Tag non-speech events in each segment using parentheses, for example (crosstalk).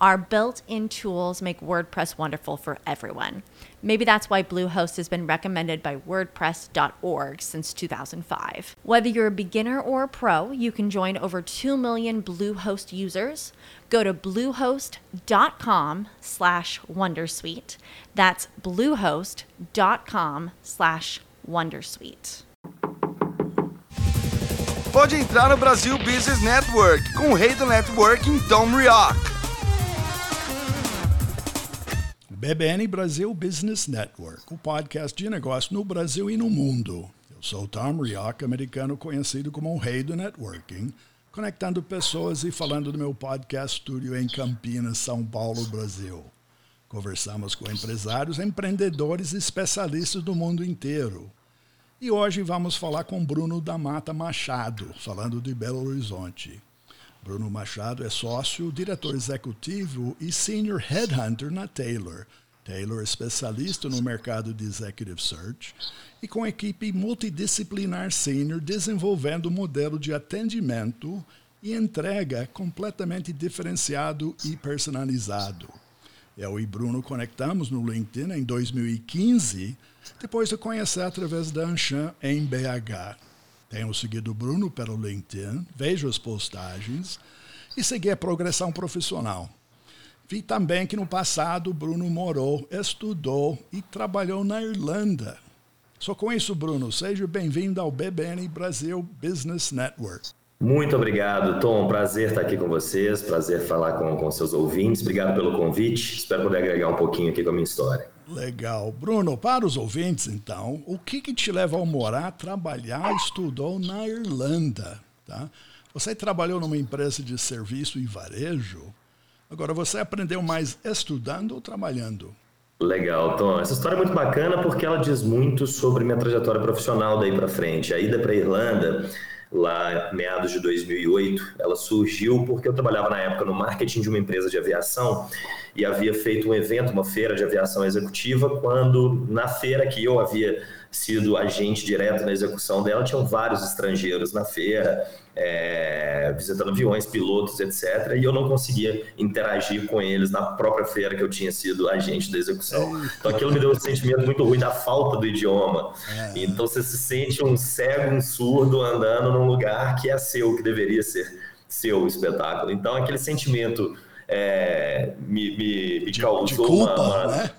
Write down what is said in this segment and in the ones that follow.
Our built in tools make WordPress wonderful for everyone. Maybe that's why Bluehost has been recommended by WordPress.org since 2005. Whether you're a beginner or a pro, you can join over 2 million Bluehost users. Go to bluehost.com slash Wondersuite. That's bluehost.com slash Wondersuite. Pode entrar no Brasil Business Network com o rei do networking, Tom Rioch. BBN Brasil Business Network, o podcast de negócio no Brasil e no mundo. Eu sou Tom Rioch, americano conhecido como o rei do networking, conectando pessoas e falando do meu podcast estúdio em Campinas, São Paulo, Brasil. Conversamos com empresários, empreendedores e especialistas do mundo inteiro. E hoje vamos falar com Bruno da Mata Machado, falando de Belo Horizonte. Bruno Machado é sócio, diretor executivo e senior headhunter na Taylor. Taylor é especialista no mercado de executive search e com equipe multidisciplinar senior desenvolvendo um modelo de atendimento e entrega completamente diferenciado e personalizado. Eu e Bruno conectamos no LinkedIn em 2015, depois de conhecer através da Anshan em BH. Tenho seguido o Bruno pelo LinkedIn, vejo as postagens e segui a progressão profissional. Vi também que no passado o Bruno morou, estudou e trabalhou na Irlanda. Só com isso, Bruno, seja bem-vindo ao BBN Brasil Business Network. Muito obrigado, Tom. Prazer estar aqui com vocês, prazer falar com, com seus ouvintes. Obrigado pelo convite. Espero poder agregar um pouquinho aqui com a minha história. Legal. Bruno, para os ouvintes, então, o que, que te leva a morar, trabalhar, estudou na Irlanda? Tá? Você trabalhou numa empresa de serviço e varejo. Agora, você aprendeu mais estudando ou trabalhando? Legal, Tom. Essa história é muito bacana porque ela diz muito sobre minha trajetória profissional daí para frente. A ida para a Irlanda lá meados de 2008. Ela surgiu porque eu trabalhava na época no marketing de uma empresa de aviação e havia feito um evento, uma feira de aviação executiva, quando na feira que eu havia sido agente direto na execução dela, tinham vários estrangeiros na feira, é, visitando aviões, pilotos, etc. E eu não conseguia interagir com eles na própria feira que eu tinha sido agente da execução. Então aquilo me deu um sentimento muito ruim da falta do idioma. É. Então você se sente um cego, um surdo andando num lugar que é seu, que deveria ser seu espetáculo. Então aquele sentimento é, me, me, me causou de culpa, uma, uma... Né?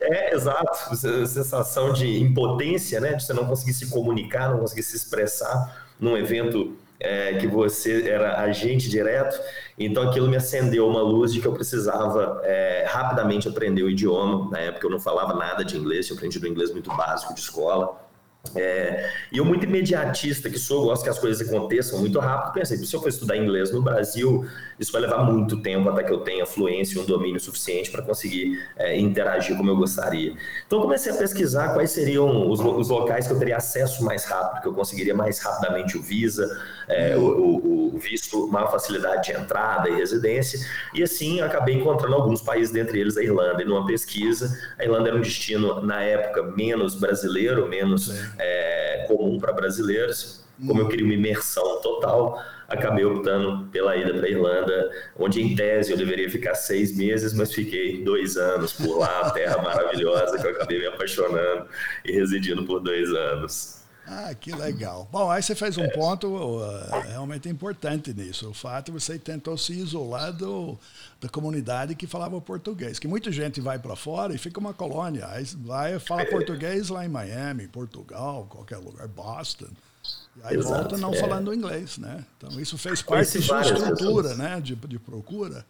É, exato. Sensação de impotência, né? De você não conseguir se comunicar, não conseguir se expressar num evento é, que você era agente direto. Então aquilo me acendeu uma luz de que eu precisava é, rapidamente aprender o idioma. Na época eu não falava nada de inglês, eu aprendi do inglês muito básico de escola. É, e eu, muito imediatista que sou, gosto que as coisas aconteçam muito rápido, pensei, se eu for estudar inglês no Brasil, isso vai levar muito tempo até que eu tenha fluência e um domínio suficiente para conseguir é, interagir como eu gostaria. Então, comecei a pesquisar quais seriam os, os, locais que eu teria acesso mais rápido, que eu conseguiria mais rapidamente o Visa, é, o, o, visto, maior facilidade de entrada e residência, e assim acabei encontrando alguns países, dentre eles a Irlanda. E numa pesquisa, a Irlanda era um destino, na época, menos brasileiro, menos é, comum para brasileiros. Como eu queria uma imersão total, acabei optando pela ida para a Irlanda, onde em tese eu deveria ficar seis meses, mas fiquei dois anos por lá, terra maravilhosa que eu acabei me apaixonando e residindo por dois anos. Ah, que legal. Bom, aí você fez um ponto uh, realmente importante nisso. O fato de você tentou se isolar do, da comunidade que falava português. Que muita gente vai para fora e fica uma colônia. Aí vai falar português lá em Miami, Portugal, qualquer lugar, Boston. E aí Exato, volta não é. falando inglês, né? Então isso fez parte da sua estrutura, né, de, de procura.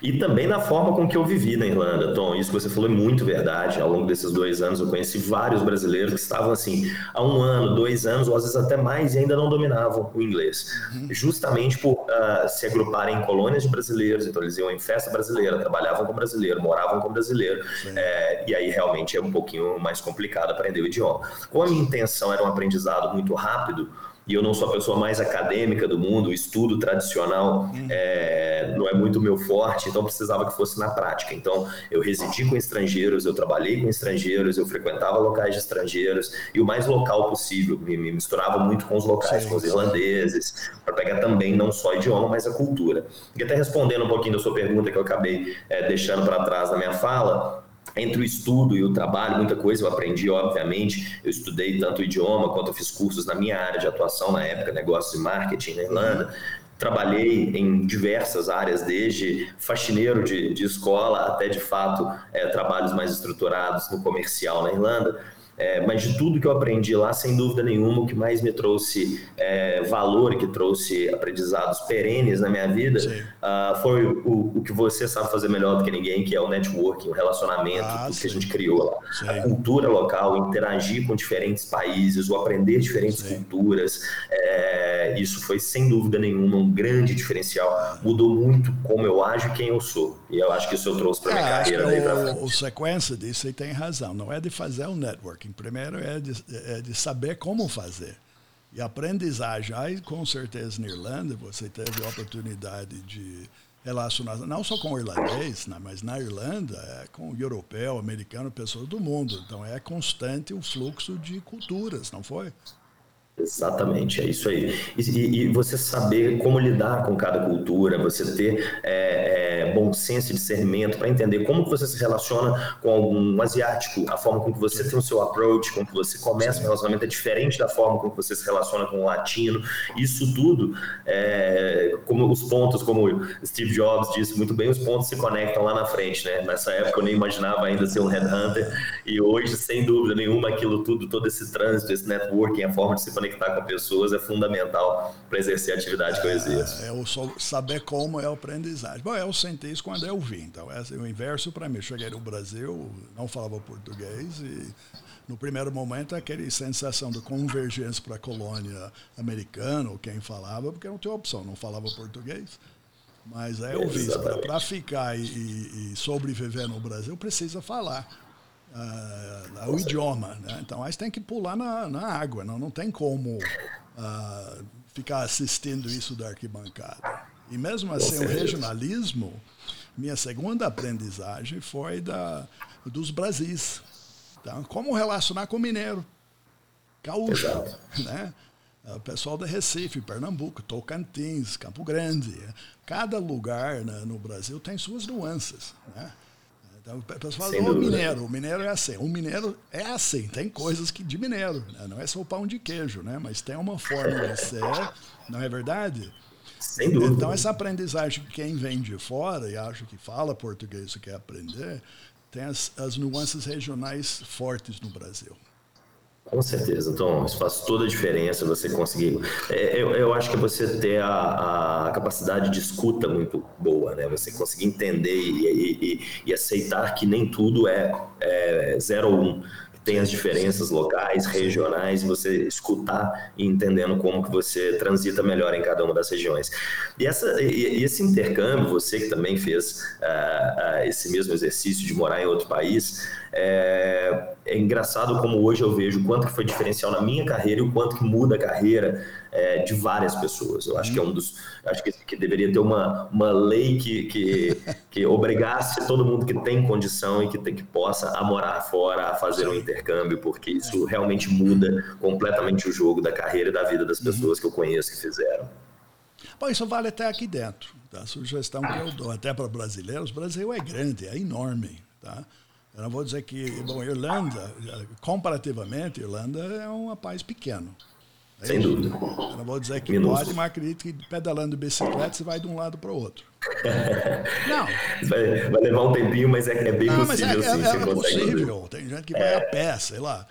E também na forma com que eu vivi na Irlanda, Tom. Isso que você falou é muito verdade. Ao longo desses dois anos, eu conheci vários brasileiros que estavam assim, há um ano, dois anos, ou às vezes até mais, e ainda não dominavam o inglês. Uhum. Justamente por uh, se agruparem em colônias de brasileiros, então eles iam em festa brasileira, trabalhavam com brasileiro, moravam com brasileiro. É, e aí realmente é um pouquinho mais complicado aprender o idioma. Como a minha intenção era um aprendizado muito rápido, e eu não sou a pessoa mais acadêmica do mundo, o estudo tradicional uhum. é, não é muito meu forte, então precisava que fosse na prática. Então, eu residi com estrangeiros, eu trabalhei com estrangeiros, eu frequentava locais de estrangeiros, e o mais local possível, me, me misturava muito com os locais, sim, com os irlandeses, para pegar também não só idioma, mas a cultura. E até respondendo um pouquinho da sua pergunta que eu acabei é, deixando para trás na minha fala, entre o estudo e o trabalho, muita coisa eu aprendi, obviamente. Eu estudei tanto o idioma quanto eu fiz cursos na minha área de atuação na época, negócios e marketing na Irlanda. Trabalhei em diversas áreas, desde faxineiro de, de escola até, de fato, é, trabalhos mais estruturados no comercial na Irlanda. É, mas de tudo que eu aprendi lá, sem dúvida nenhuma, o que mais me trouxe é, valor que trouxe aprendizados perenes na minha vida uh, foi o, o, que você sabe fazer melhor do que ninguém, que é o networking, o relacionamento, ah, que a gente criou lá. Sim. A cultura local, interagir com diferentes países, o aprender diferentes sim. culturas. É, isso foi, sem dúvida nenhuma, um grande diferencial. Mudou muito como eu ajo e quem eu sou. E eu acho que isso eu trouxe para minha é, carreira. Daí o, o sequência disso aí tem razão. Não é de fazer o networking. Primeiro é de, é de saber como fazer. E aprendizagem, aí com certeza na Irlanda você teve a oportunidade de relacionar, não só com o irlandês, né, mas na Irlanda é com o europeu, americano, pessoas do mundo. Então é constante o fluxo de culturas, não foi? Exatamente, é isso aí. E, e, você saber como lidar com cada cultura, você ter é, é, bom senso e discernimento para entender como que você se relaciona com algum asiático, a forma com que você tem o seu approach, como que você começa um relacionamento é diferente da forma com que você se relaciona com o latino. Isso tudo, é, como os pontos, como Steve Jobs disse muito bem, os pontos se conectam lá na frente, né? Nessa época eu nem imaginava ainda ser um headhunter e hoje, sem dúvida nenhuma, aquilo tudo, todo esse trânsito, esse networking, a forma de se conectar conectar com pessoas é fundamental para exercer a atividade que eu exerço. É, é o saber como é a aprendizagem. Bom, eu senti isso quando eu vim. Então, é o inverso para mim. Eu cheguei no Brasil, não falava português e no primeiro momento aquela sensação de convergência para a colônia americana, ou quem falava, porque não tinha opção, não falava português. Mas aí eu vi, para ficar e, e, sobreviver no Brasil, precisa falar uh, o idioma. Né? Então, aí você tem que pular na, na água, não, não tem como uh, ficar assistindo isso da arquibancada. E mesmo assim, o regionalismo, minha segunda aprendizagem foi da, dos Brasis. Então, como relacionar com o mineiro, gaúcho, né? O pessoal da Recife, Pernambuco, Tocantins, Campo Grande. Cada lugar né, no Brasil tem suas nuances. Né? Então, o pessoal fala, o mineiro, o mineiro é assim. O mineiro é assim, tem coisas que de mineiro, né? não é só o pão de queijo, né? Mas tem uma forma de ser, (laughs) não é verdade? Sem dúvida. Então, essa aprendizagem, quem vem de fora e acha que fala português e quer aprender, tem as, as nuances regionais fortes no Brasil. Com certeza, Tom, isso faz toda a diferença você conseguir. É, eu, eu, acho que você ter a, a, capacidade de escuta muito boa, né? Você conseguir entender e, e, e aceitar que nem tudo é, é zero ou um tem as diferenças locais, regionais, você escutar e entendendo como que você transita melhor em cada uma das regiões. E, essa, e esse intercâmbio, você que também fez uh, uh, esse mesmo exercício de morar em outro país, é, é, engraçado como hoje eu vejo o quanto que foi diferencial na minha carreira e o quanto que muda a carreira é, de várias pessoas. Eu acho que é um dos. Acho que, que deveria ter uma, uma lei que, que, que obrigasse todo mundo que tem condição e que, tem, que possa a morar fora, a fazer um intercâmbio, porque isso realmente muda completamente o jogo da carreira e da vida das pessoas que eu conheço que fizeram. Bom, isso vale até aqui dentro. Tá? A sugestão que eu dou até para brasileiros, o Brasil é grande, é enorme. Tá? Eu não vou dizer que, bom, Irlanda, comparativamente, Irlanda é um país pequeno. É Sem dúvida. Eu não vou dizer que Minúsculo. pode, mas acredito que pedalando bicicleta você vai de um lado para o outro. (laughs) não. Vai, vai, levar um tempinho, mas é, é bem não, possível. Mas é, sim, é, é possível. Tem gente que vai a pé, sei lá.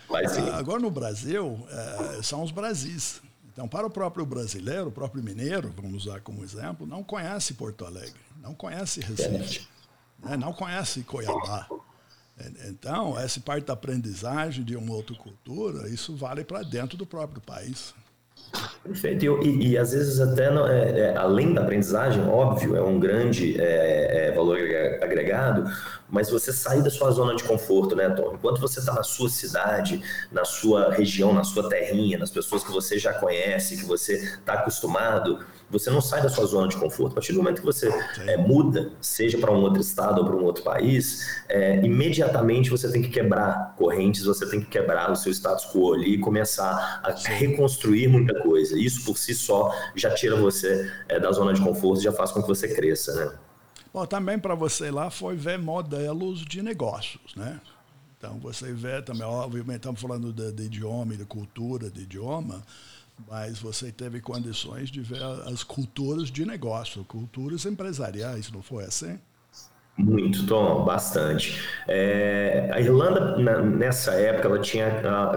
Agora no Brasil, é, são os Brasis. Então, para o próprio brasileiro, o próprio mineiro, vamos usar como exemplo, não conhece Porto Alegre. não conhece Recife, né? não conhece Cuiabá. Então, essa parte da aprendizagem de uma outra cultura, isso vale para dentro do próprio país. Perfeito. E, e, às vezes até não, é, é, além da aprendizagem, óbvio, é um grande é, é valor agregado, mas você sair da sua zona de conforto, né, Tom? Enquanto você está na sua cidade, na sua região, na sua terrinha, nas pessoas que você já conhece, que você está acostumado, você não sai da sua zona de conforto. A partir do momento que você é, muda, seja para um outro estado ou para um outro país, é, imediatamente você tem que quebrar correntes, você tem que quebrar o seu status quo ali e começar a reconstruir muita coisa. Isso por si só já tira você é, da zona de conforto, já faz com que você cresça, né? Bom, também para você lá foi ver modelos de negócios, né? Então você vê também, obviamente estamos falando de, de idioma e de cultura de idioma, mas você teve condições de ver as culturas de negócio, culturas empresariais, não foi assim? Muito, Tom, bastante. É, a Irlanda, na, nessa época, ela tinha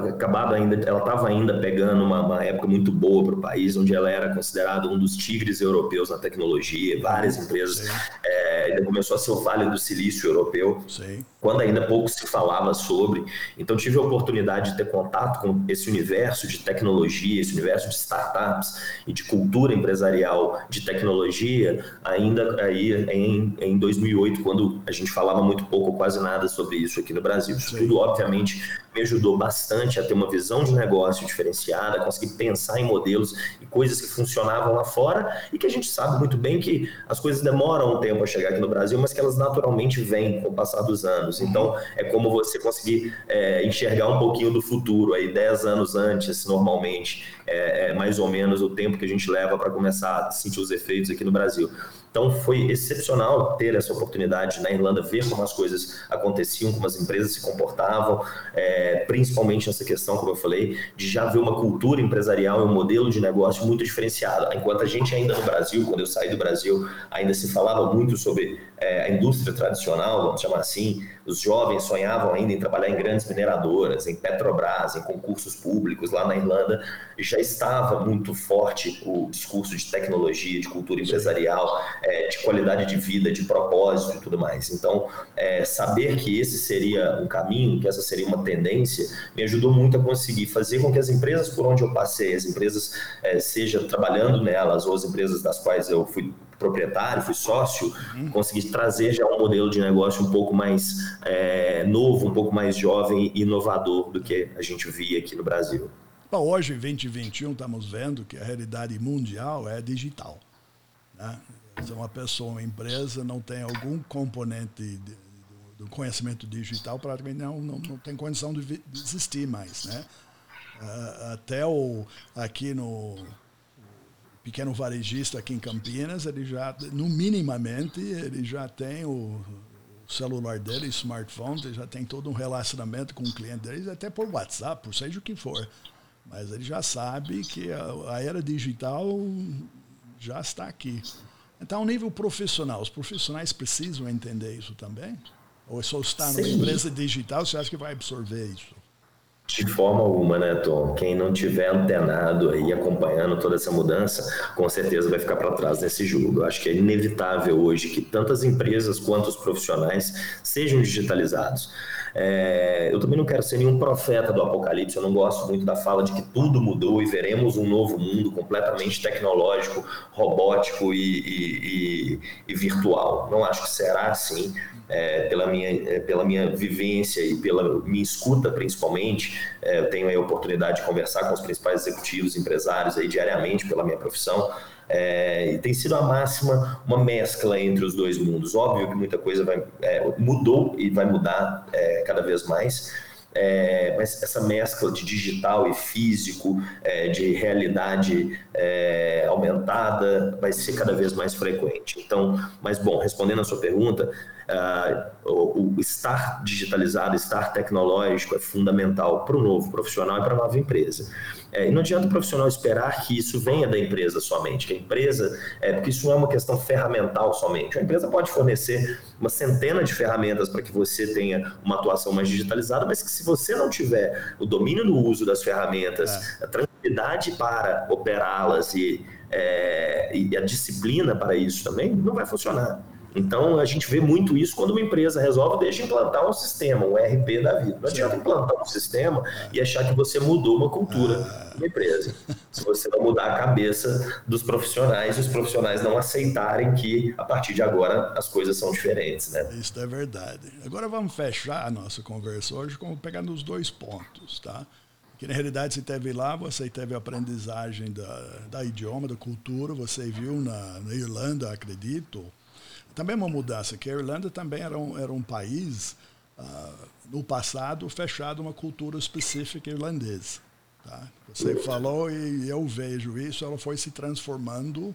acabado ainda, ela estava ainda pegando uma, uma, época muito boa para o país, onde ela era considerada um dos tigres europeus na tecnologia, várias empresas, é, ainda começou a ser o Vale do Silício europeu, Sim. quando ainda pouco se falava sobre. Então, tive a oportunidade de ter contato com esse universo de tecnologia, esse universo de startups e de cultura empresarial de tecnologia, ainda aí em, em 2008, quando a gente falava muito pouco ou quase nada sobre isso aqui no Brasil. Isso tudo, obviamente, me ajudou bastante a ter uma visão de negócio diferenciada, a conseguir pensar em modelos e coisas que funcionavam lá fora e que a gente sabe muito bem que as coisas demoram um tempo a chegar aqui no Brasil, mas que elas naturalmente vêm com o passar dos anos. Então, é como você conseguir é, enxergar um pouquinho do futuro, aí 10 anos antes, normalmente, é, é mais ou menos o tempo que a gente leva para começar a sentir os efeitos aqui no Brasil. Então foi excepcional ter essa oportunidade na Irlanda, ver como as coisas aconteciam, como as empresas se comportavam, é, principalmente nessa questão, como eu falei, de já ver uma cultura empresarial e um modelo de negócio muito diferenciado. Enquanto a gente ainda no Brasil, quando eu saí do Brasil, ainda se falava muito sobre é, a indústria tradicional, vamos chamar assim, os jovens sonhavam ainda em trabalhar em grandes mineradoras, em Petrobras, em concursos públicos. Lá na Irlanda já estava muito forte o discurso de tecnologia, de cultura empresarial, é, de qualidade de vida, de propósito e tudo mais. Então, é, saber que esse seria um caminho, que essa seria uma tendência, me ajudou muito a conseguir fazer com que as empresas por onde eu passei, as empresas, é, seja trabalhando nelas ou as empresas das quais eu fui proprietário, fui sócio, uhum. consegui trazer já um modelo de negócio um pouco mais é, novo, um pouco mais jovem e inovador do que a gente via aqui no Brasil. Bom, hoje, em 2021, estamos vendo que a realidade mundial é digital. Né? Se uma pessoa, uma empresa, não tem algum componente de, do conhecimento digital, praticamente não, não, não tem condição de existir mais. Né? Uh, até o, aqui no pequeno varejista aqui em Campinas, ele já, no minimamente, ele já tem o, celular dele, smartphone, ele já tem todo um relacionamento com o cliente dele, até por WhatsApp, por seja o que for. Mas ele já sabe que a, a era digital já está aqui. Então, ao nível profissional, os profissionais precisam entender isso também? Ou só estar numa empresa digital, você acha que vai absorver isso? De forma alguma, né, Tom? Quem não tiver antenado aí, acompanhando toda essa mudança, com certeza vai ficar para trás nesse jogo. Eu acho que é inevitável hoje que tantas empresas quanto os profissionais sejam digitalizados. É, eu também não quero ser nenhum profeta do apocalipse, eu não gosto muito da fala de que tudo mudou e veremos um novo mundo completamente tecnológico, robótico e, e, e, virtual. Não acho que será assim é, pela, minha, é, pela minha vivência e pela minha escuta, principalmente, é, eu tenho a oportunidade de conversar com os principais executivos, empresários aí diariamente pela minha profissão. É, e tem sido a máxima uma mescla entre os dois mundos. Óbvio que muita coisa vai, é, mudou e vai mudar é, cada vez mais, é, mas essa mescla de digital e físico, é, de realidade é, aumentada, vai ser cada vez mais frequente. Então, mas bom, respondendo a sua pergunta, Uh, o, o, estar digitalizado, estar tecnológico é fundamental para o novo profissional e para a nova empresa. É, e não adianta o profissional esperar que isso venha da empresa somente, que a empresa, é, porque isso não é uma questão ferramental somente. A empresa pode fornecer uma centena de ferramentas para que você tenha uma atuação mais digitalizada, mas que se você não tiver o domínio do uso das ferramentas, é. a tranquilidade para operá-las e, é, e a disciplina para isso também, não vai funcionar. Então, a gente vê muito isso quando uma empresa resolve deixa implantar um sistema, um ERP da vida. Não adianta implantar um sistema e achar que você mudou uma cultura ah. da empresa. Se você não mudar a cabeça dos profissionais os profissionais não aceitarem que, a partir de agora, as coisas são diferentes. Né? Isso é verdade. Agora vamos fechar a nossa conversa hoje com pegando os dois pontos, tá? Que na realidade você teve lá, você teve a aprendizagem da, da idioma, da cultura, você viu na, na Irlanda, acredito, também uma mudança, que a Irlanda também era um, era um país, uh, no passado, fechado a uma cultura específica irlandesa. Tá? Você falou e eu vejo isso, ela foi se transformando,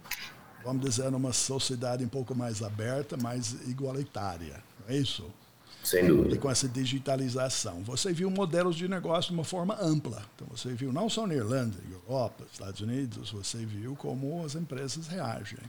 vamos dizer, numa sociedade um pouco mais aberta, mais igualitária. É isso? Sem dúvida. E com essa digitalização. Você viu modelos de negócio de uma forma ampla. Então, você viu não só na Irlanda, Europa, Estados Unidos, você viu como as empresas reagem.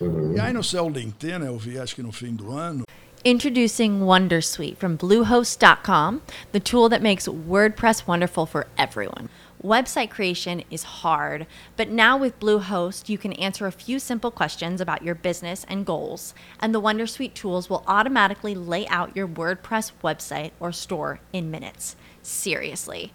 E aí no seu LinkedIn, eu vi acho que no fim do ano. Introducing Wondersuite from Bluehost.com, the tool that makes WordPress wonderful for everyone. Website creation is hard, but now with Bluehost, you can answer a few simple questions about your business and goals, and the Wondersuite tools will automatically lay out your WordPress website or store in minutes. Seriously.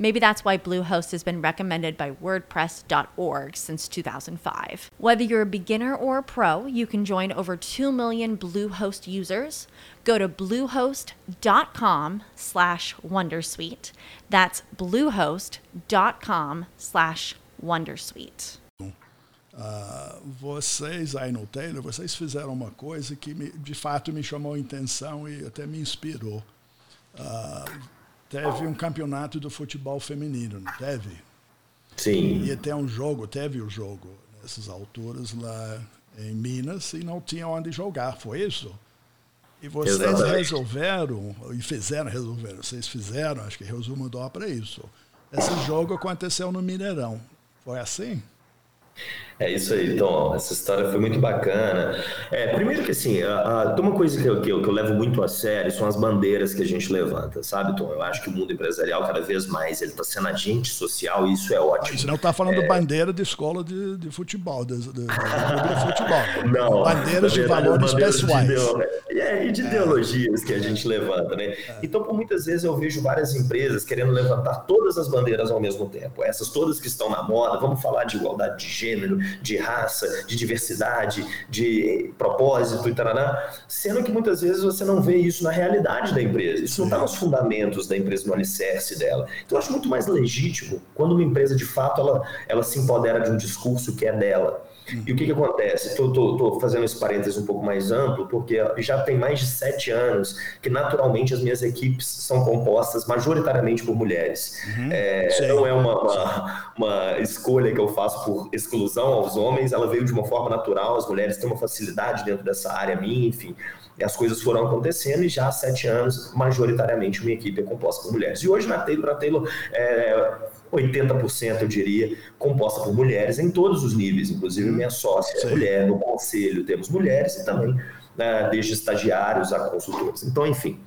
Maybe that's why Bluehost has been recommended by WordPress.org since 2005. Whether you're a beginner or a pro, you can join over 2 million Bluehost users. Go to bluehost.com slash Wondersuite. That's bluehost.com slash Wondersuite. Uh, vocês aí no Taylor, vocês fizeram uma coisa que me, de fato me chamou a e até me inspirou. Uh, teve um campeonato do futebol feminino, não teve? Sim. E até um jogo, teve o um jogo nessas alturas lá em Minas e não tinha onde jogar, foi isso? E vocês Exatamente. resolveram, e fizeram, resolveram, vocês fizeram, acho que resumo dó para isso. Esse jogo aconteceu no Mineirão. Foi assim? É isso aí, Tom. Essa história foi muito bacana. É, primeiro que assim, a, a, tem uma coisa que eu, que eu, que, eu, levo muito a sério são as bandeiras que a gente levanta, sabe, Tom? Eu acho que o mundo empresarial, cada vez mais, ele está sendo agente social e isso é ótimo. Você não está falando é... bandeira de escola de, de futebol, de, de, de, de futebol. (laughs) Não. Bandeiras de valores bandeiras pessoais. De, é, e de ideologias que a gente levanta, né? É. Então, por muitas vezes eu vejo várias empresas querendo levantar todas as bandeiras ao mesmo tempo. Essas todas que estão na moda, vamos falar de igualdade de gênero, de raça, de diversidade, de propósito e tal, sendo que muitas vezes você não vê isso na realidade da empresa. Isso não está nos fundamentos da empresa, no alicerce dela. Então, eu acho muito mais legítimo quando uma empresa, de fato, ela, ela se empodera de um discurso que é dela. E o que, que acontece? Estou fazendo esse parênteses um pouco mais amplo, porque já tem mais de sete anos que, naturalmente, as minhas equipes são compostas majoritariamente por mulheres. Uhum, é, não é uma, uma, uma, escolha que eu faço por exclusão aos homens, ela veio de uma forma natural, as mulheres têm uma facilidade dentro dessa área minha, enfim. E as coisas foram acontecendo e já há sete anos, majoritariamente, minha equipe é composta por mulheres. E hoje na Taylor, a Taylor é, 80%, eu diria, composta por mulheres em todos os níveis, inclusive minha sócia é mulher, no conselho temos mulheres e também né, desde estagiários a consultores. Então, enfim,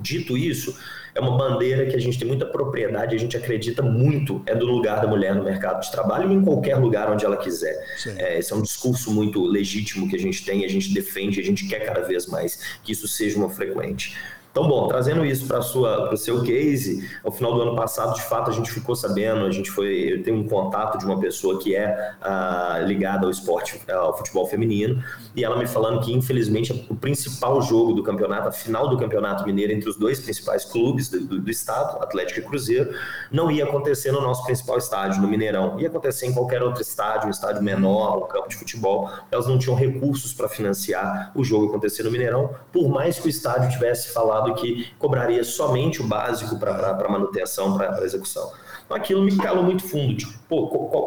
dito isso, é uma bandeira que a gente tem muita propriedade, a gente acredita muito é do lugar da mulher no mercado de trabalho e em qualquer lugar onde ela quiser. É, esse é um discurso muito legítimo que a gente tem, a gente defende, a gente quer cada vez mais que isso seja uma frequente. Então, bom, trazendo isso para o seu case, ao final do ano passado, de fato, a gente ficou sabendo, a gente foi, eu tenho um contato de uma pessoa que é uh, ligada ao esporte, ao futebol feminino, e ela me falando que, infelizmente, o principal jogo do campeonato, a final do campeonato mineiro entre os dois principais clubes do, do, do estado, Atlético e Cruzeiro, não ia acontecer no nosso principal estádio, no Mineirão. Ia acontecer em qualquer outro estádio, um estádio menor, um campo de futebol. Elas não tinham recursos para financiar o jogo acontecer no Mineirão, por mais que o estádio tivesse falado que cobraria somente o básico para manutenção, para execução. Então aquilo me calou muito fundo, tipo, pô,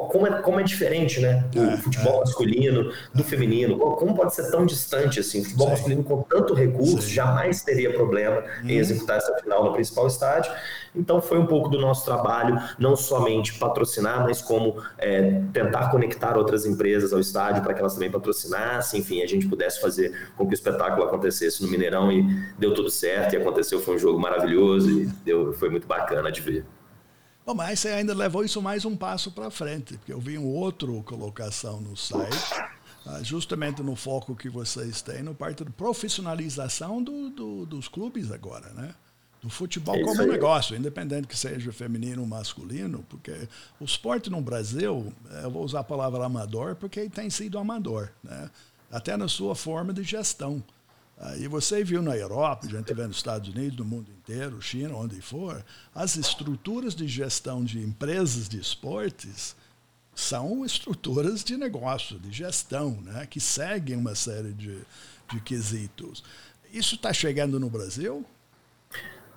como é, como é diferente, né? O é, futebol é. masculino do feminino, como pode ser tão distante assim? O futebol Sim. masculino com tanto recurso Sim. jamais teria problema hum. em uhum. executar essa final no principal estádio. Então foi um pouco do nosso trabalho, não somente patrocinar, mas como é, tentar conectar outras empresas ao estádio para que elas também patrocinassem, enfim, a gente pudesse fazer com que o espetáculo acontecesse no Mineirão e deu tudo certo e aconteceu, foi um jogo maravilhoso e deu, foi muito bacana de ver. Bom, mas você ainda levou isso mais um passo para frente, porque eu vi um outro colocação no site, ah, justamente no foco que vocês têm, no parte de profissionalização do, do, dos clubes agora, né? Do futebol como negócio, independente que seja feminino ou masculino, porque o esporte no Brasil, eu vou usar a palavra amador, porque tem sido amador, né? Até na sua forma de gestão. E você viu na Europa, já vê nos Estados Unidos, no mundo inteiro, China, onde for, as estruturas de gestão de empresas de esportes são estruturas de negócio, de gestão, né, que seguem uma série de, de quesitos. Isso está chegando no Brasil?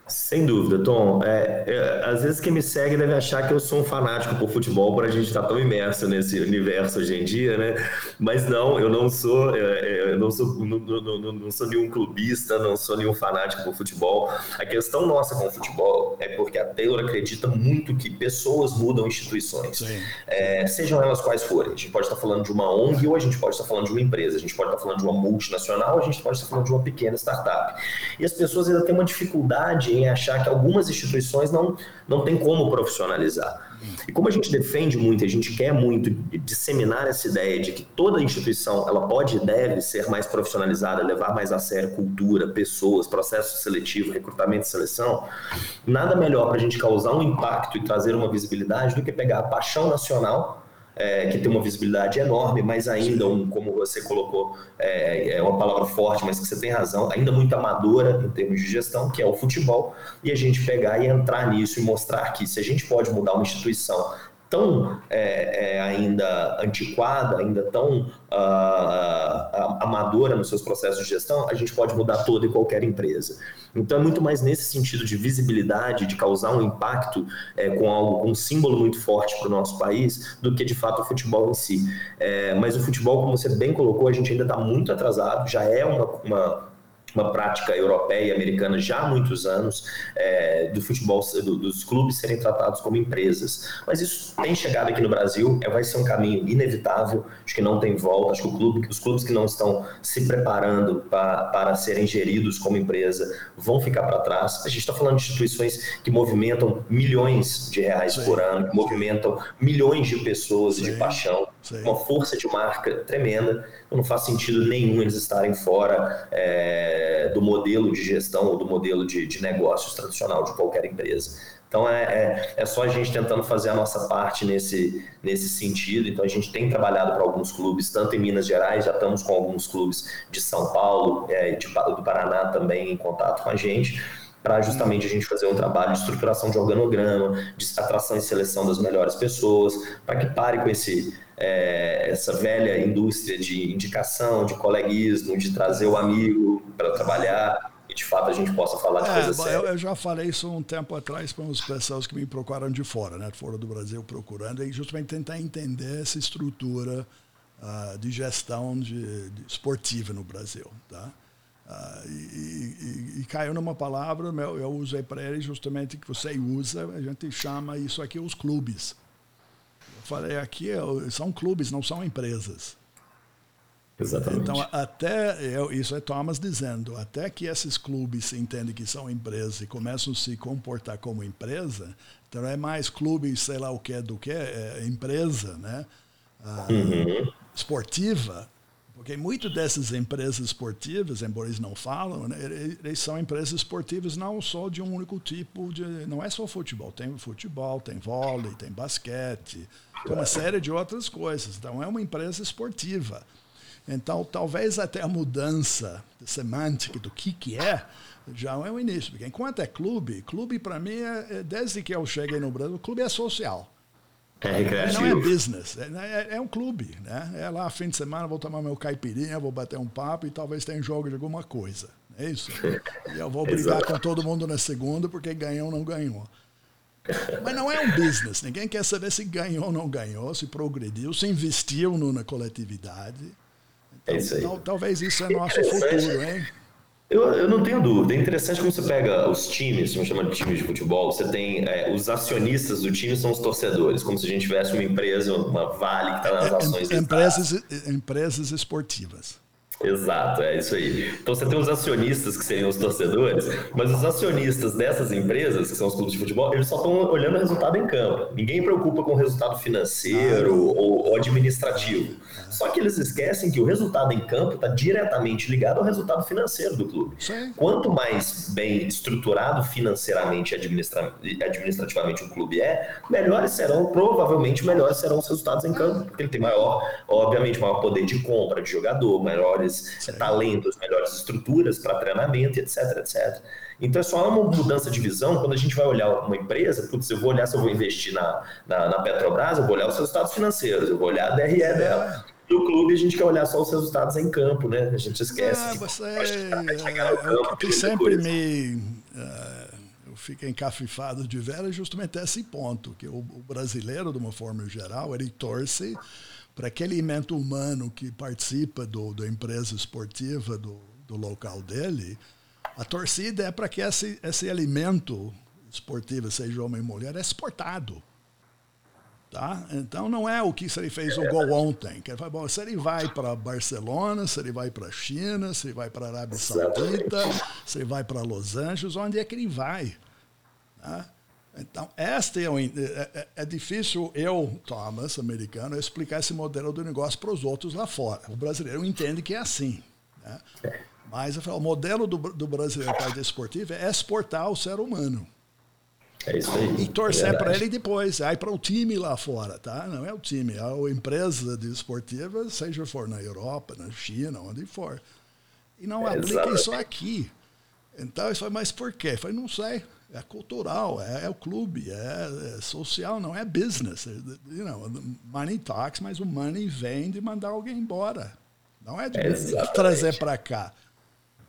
Sem dúvida, Tom. É, é, às vezes quem me segue deve achar que eu sou um fanático por futebol, por a gente estar tá tão imerso nesse universo hoje em dia, né? Mas não, eu não sou, é, é, eu não sou, não, não, não, sou nenhum clubista, não sou nenhum fanático por futebol. A questão nossa com o futebol é porque a Taylor acredita muito que pessoas mudam instituições, é, sejam elas quais forem. A gente pode estar falando de uma ONG ou a gente pode estar falando de uma empresa, a gente pode estar falando de uma multinacional, ou a gente pode estar falando de uma pequena startup. E as pessoas ainda têm uma dificuldade em achar que algumas instituições não, não tem como profissionalizar. E como a gente defende muito, a gente quer muito disseminar essa ideia de que toda instituição ela pode e deve ser mais profissionalizada, levar mais a sério cultura, pessoas, processo seletivo, recrutamento e seleção, nada melhor para a gente causar um impacto e trazer uma visibilidade do que pegar a paixão nacional é, que tem uma visibilidade enorme, mas ainda, um, como você colocou, é, é, uma palavra forte, mas que você tem razão, ainda muito amadora em termos de gestão, que é o futebol, e a gente pegar e entrar nisso e mostrar que se a gente pode mudar uma instituição tão é, é, ainda antiquada, ainda tão uh, amadora nos seus processos de gestão, a gente pode mudar toda e qualquer empresa. Então é muito mais nesse sentido de visibilidade, de causar um impacto é, com algo, com um símbolo muito forte para o nosso país, do que de fato o futebol em si. É, mas o futebol, como você bem colocou, a gente ainda está muito atrasado, já é uma, uma uma prática europeia e americana já há muitos anos é, do futebol, do, dos clubes serem tratados como empresas. Mas isso tem chegado aqui no Brasil, é, vai ser um caminho inevitável, acho que não tem volta, acho que clube, os clubes que não estão se preparando pra, para serem geridos como empresa vão ficar para trás. A gente está falando de instituições que movimentam milhões de reais Sim. por ano, que movimentam milhões de pessoas Sim. de paixão, Sim. uma força de marca tremenda não faz sentido nenhum eles estarem fora é, do modelo de gestão ou do modelo de, de negócios tradicional de qualquer empresa. Então é, é, é, só a gente tentando fazer a nossa parte nesse, nesse sentido. Então a gente tem trabalhado para alguns clubes, tanto em Minas Gerais, já estamos com alguns clubes de São Paulo, é, de, do Paraná também em contato com a gente, para justamente a gente fazer um trabalho de estruturação de organograma, de atração e seleção das melhores pessoas, para que pare com esse é, essa velha indústria de indicação, de coleguismo, de trazer o amigo para trabalhar e de fato a gente possa falar de é, coisas sérias. Eu, eu, já falei isso um tempo atrás para umas pessoas que me procuraram de fora, né, fora do Brasil, procurando, e justamente tentar entender essa estrutura uh, de gestão de, de, esportiva no Brasil. Tá? Uh, e, e, e, caiu numa palavra, eu, eu usei para ele justamente que você usa, a gente chama isso aqui os clubes. Falei, aqui é são clubes, não são empresas. Exatamente. Então, até, eu, isso é Thomas dizendo, até que esses clubes se entendem que são empresas e começam a se comportar como empresa, então é mais clube, sei lá o que, do que é empresa, né? Ah, uhum. Esportiva, porque muitas dessas empresas esportivas, embora eles não falam, né, eles são empresas esportivas não só de um único tipo de. Não é só futebol, tem futebol, tem vôlei, tem basquete, tem uma série de outras coisas. Então é uma empresa esportiva. Então talvez até a mudança semântica do que, que é já é o início. Porque enquanto é clube, clube para mim, é, é, desde que eu cheguei no Brasil, clube é social. É recreativo. Não é business, é, é, é, um clube. Né? É lá, fim de semana, vou tomar meu caipirinha, vou bater um papo e talvez tenha um jogo de alguma coisa. Né? É isso. E eu vou (laughs) brigar com todo mundo na segunda porque ganhou ou não ganhou. Mas não é um business. Ninguém quer saber se ganhou ou não ganhou, se progrediu, se investiu no, na coletividade. Então, é isso aí. Tal, talvez isso é nosso futuro, hein? Eu, eu, não tenho dúvida. É interessante como você pega os times, vamos chamar de times de futebol, você tem é, os acionistas do time são os torcedores, como se a gente tivesse uma empresa, uma Vale que está nas é, ações. Empresas, empresas esportivas. Exato, é isso aí. Então você tem os acionistas, que seriam os torcedores, mas os acionistas dessas empresas, que são os clubes de futebol, eles só estão olhando o resultado em campo. Ninguém preocupa com o resultado financeiro ou, ou administrativo. Só que eles esquecem que o resultado em campo está diretamente ligado ao resultado financeiro do clube. Sim. Quanto mais bem estruturado financeiramente e administra administrativamente um clube é, melhores serão, provavelmente melhores serão os resultados em campo, porque ele tem maior, obviamente, maior poder de compra de jogador, maiores Sim. talentos, melhores estruturas para treinamento, etc, etc. Então é só uma mudança de visão. Quando a gente vai olhar uma empresa, putz, eu vou olhar se eu vou investir na, na, na Petrobras, eu vou olhar os resultados financeiros, eu vou olhar a DRE dela do clube a gente quer olhar só os resultados em campo, né? A gente esquece. Ah, você é, que sempre me uh, eu fico encafifado de ver é justamente esse ponto que o, o brasileiro, de uma forma geral, ele torce para aquele elemento humano que participa do, da empresa esportiva do, do local dele. A torcida é para que esse, esse alimento esportivo, seja homem ou mulher, é exportado. Tá? Então não é o que se ele fez o gol ontem. Que ele fala, bom, se ele vai para Barcelona, se ele vai para a China, se ele vai para a Arábia Saudita, se ele vai para Los Angeles, onde é que ele vai? Tá? Então, este é, um, é, é, é, difícil eu, Thomas, americano, explicar esse modelo do negócio para os outros lá fora. O brasileiro entende que é assim. Né? Mas falo, o modelo do, do brasileiro para esportivo é exportar o ser humano. É isso aí. E torcer é para ele depois. Aí para o time lá fora, tá? Não é o time, é a empresa de esportiva, seja for na Europa, na China, onde for. E não é, aplica exatamente. isso aqui. Então, isso mas por quê? Eu falei, não sei. É cultural, é, é o clube, é, é, social, não é business. You know, money talks, mas o money vem de mandar alguém embora. Não é de é trazer para cá.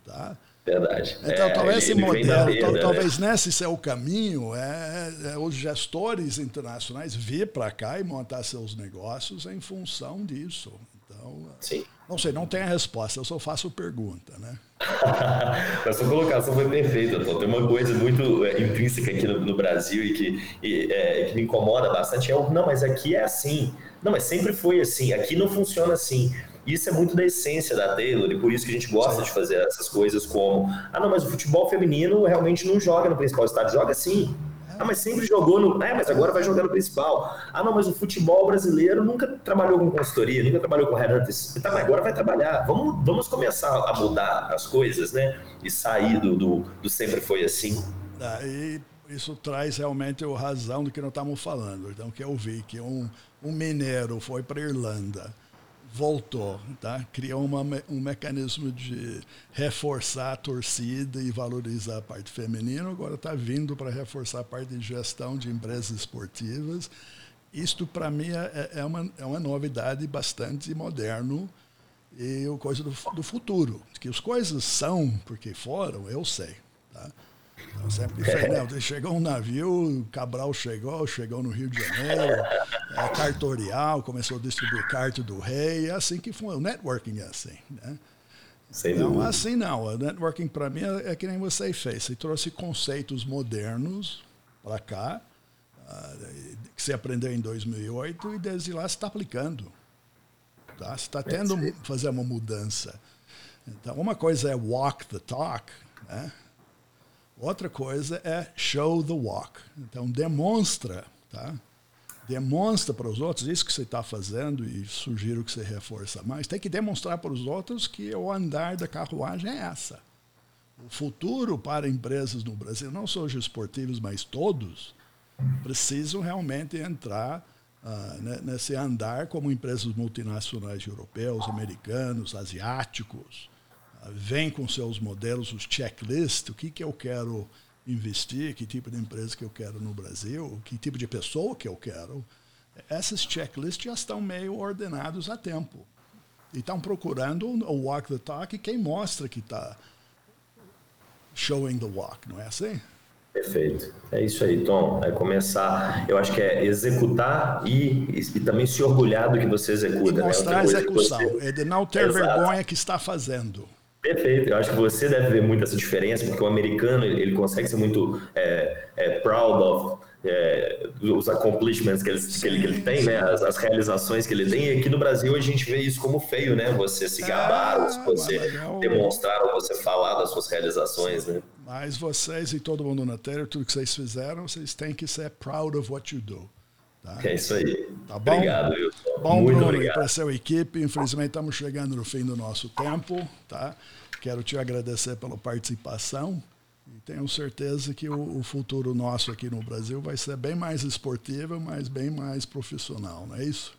Tá? Verdade. Então, é, talvez esse modelo, então, né? talvez nesse o caminho, é, é, os gestores internacionais vir para cá e montar seus negócios em função disso. Então, Sim. Não sei, não tem a resposta, eu só faço pergunta, né? (laughs) a sua colocação foi perfeita, Tom. Tem uma coisa muito é, intrínseca aqui no, no Brasil e que, e, é, que me incomoda bastante, é o, não, mas aqui é assim. Não, mas sempre foi assim, aqui não funciona assim. Isso é muito da essência da Taylor, e por isso que a gente gosta sim. de fazer essas coisas como, ah, não, mas o futebol feminino realmente não joga no principal estádio, joga sim. Ah, mas sempre jogou no. É, mas agora vai jogar no principal. Ah, não, mas o futebol brasileiro nunca trabalhou com consultoria, nunca trabalhou com headhunters. Tá, mas agora vai trabalhar. Vamos, vamos começar a mudar as coisas, né? E sair do, do, do sempre foi assim. Aí isso traz realmente a razão do que nós estamos falando. Então, que eu vi que um, um mineiro foi para Irlanda voltou, tá? criou uma, um mecanismo de reforçar a torcida e valorizar a parte feminina, agora está vindo para reforçar a parte de gestão de empresas esportivas. Isto, para mim, é, é, uma, é uma novidade bastante moderno e coisa do, do futuro. Que as coisas são porque foram, eu sei. Tá? Então, sempre diferente. (laughs) Chegou um navio, Cabral chegou, chegou no Rio de Janeiro, é, cartorial, começou a distribuir carta do rei, é assim que foi. O networking é assim, né? Sem não, dúvida. assim não. O networking para mim é, é, que nem você fez. Você trouxe conceitos modernos para cá, uh, que você aprendeu em 2008 e desde lá você está aplicando. Tá? Você está tendo fazer uma mudança. Então, uma coisa é walk the talk, né? Outra coisa é show the walk. Então, demonstra, tá? Demonstra para os outros isso que você está fazendo e sugiro que você reforça mais. Tem que demonstrar para os outros que o andar da carruagem é essa. O futuro para empresas no Brasil, não só os esportivos, mas todos, precisam realmente entrar uh, nesse andar como empresas multinacionais europeus, americanos, asiáticos, vem com seus modelos, os checklists, o que, que eu quero investir, que tipo de empresa que eu quero no Brasil, que tipo de pessoa que eu quero. Essas checklists já estão meio ordenados a tempo. E estão procurando o walk the talk quem mostra que está showing the walk, não é assim? Perfeito. É isso aí, Tom. É começar, eu acho que é executar e, e também se orgulhar do que você executa. E né? mostrar né? a execução, você... é de não ter Exato. vergonha que está fazendo. Perfeito. Eu acho que você deve ver muito essa diferença, porque o americano ele, consegue ser muito é, é, proud of é, os accomplishments que ele, que ele, que ele tem, né? As, as, realizações que ele tem. E aqui no Brasil a gente vê isso como feio, né? Você se gabar, Ah, você legal. demonstrar, ou você falar das suas realizações, né? Mas vocês e todo mundo na Terra, tudo que vocês fizeram, vocês têm que ser proud of what you do. Tá? É isso aí. Tá bom? Obrigado, Wilson. Bom, Muito Bruno, obrigado. para a sua equipe, infelizmente estamos chegando no fim do nosso tempo, tá? Quero te agradecer pela participação e tenho certeza que o, o futuro nosso aqui no Brasil vai ser bem mais esportivo, mas bem mais profissional, não é isso?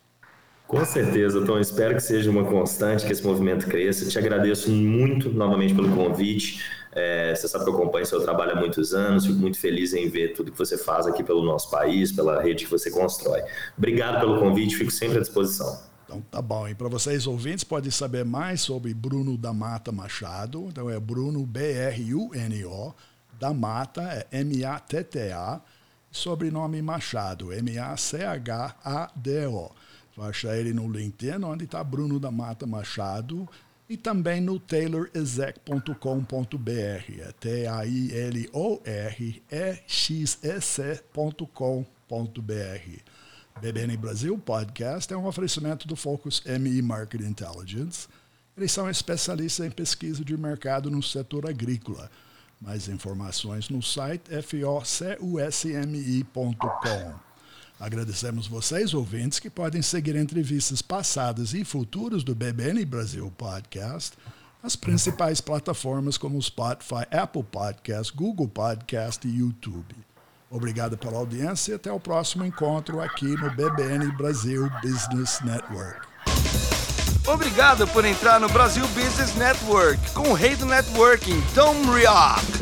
Com certeza, Tom. Espero que seja uma constante, que esse movimento cresça. Te agradeço muito novamente pelo convite. É, você sabe que eu acompanho seu trabalho há muitos anos. Fico muito feliz em ver tudo que você faz aqui pelo nosso país, pela rede que você constrói. Obrigado pelo convite. Fico sempre à disposição. Então tá bom. E para vocês ouvintes, podem saber mais sobre Bruno da Mata Machado. Então é Bruno B-R-U-N-O. Da Mata é M-A-T-T-A. Sobrenome Machado, M-A-C-H-A-D-O. Vai achar ele no LinkedIn, onde está Bruno da Mata Machado. E também no taylorexec.com.br. É T-A-I-L-O-R-E-X-E-C.com.br. BBN Brasil Podcast é um oferecimento do Focus ME Market Intelligence. Eles são especialistas em pesquisa de mercado no setor agrícola. Mais informações no site focusmi.com. Agradecemos vocês, ouvintes, que podem seguir entrevistas passadas e futuras do BBN Brasil Podcast nas principais plataformas como Spotify, Apple Podcast, Google Podcast e YouTube. Obrigado pela audiência e até o próximo encontro aqui no BBN Brasil Business Network. Obrigado por entrar no Brasil Business Network com o rei do networking, Tom Rioch.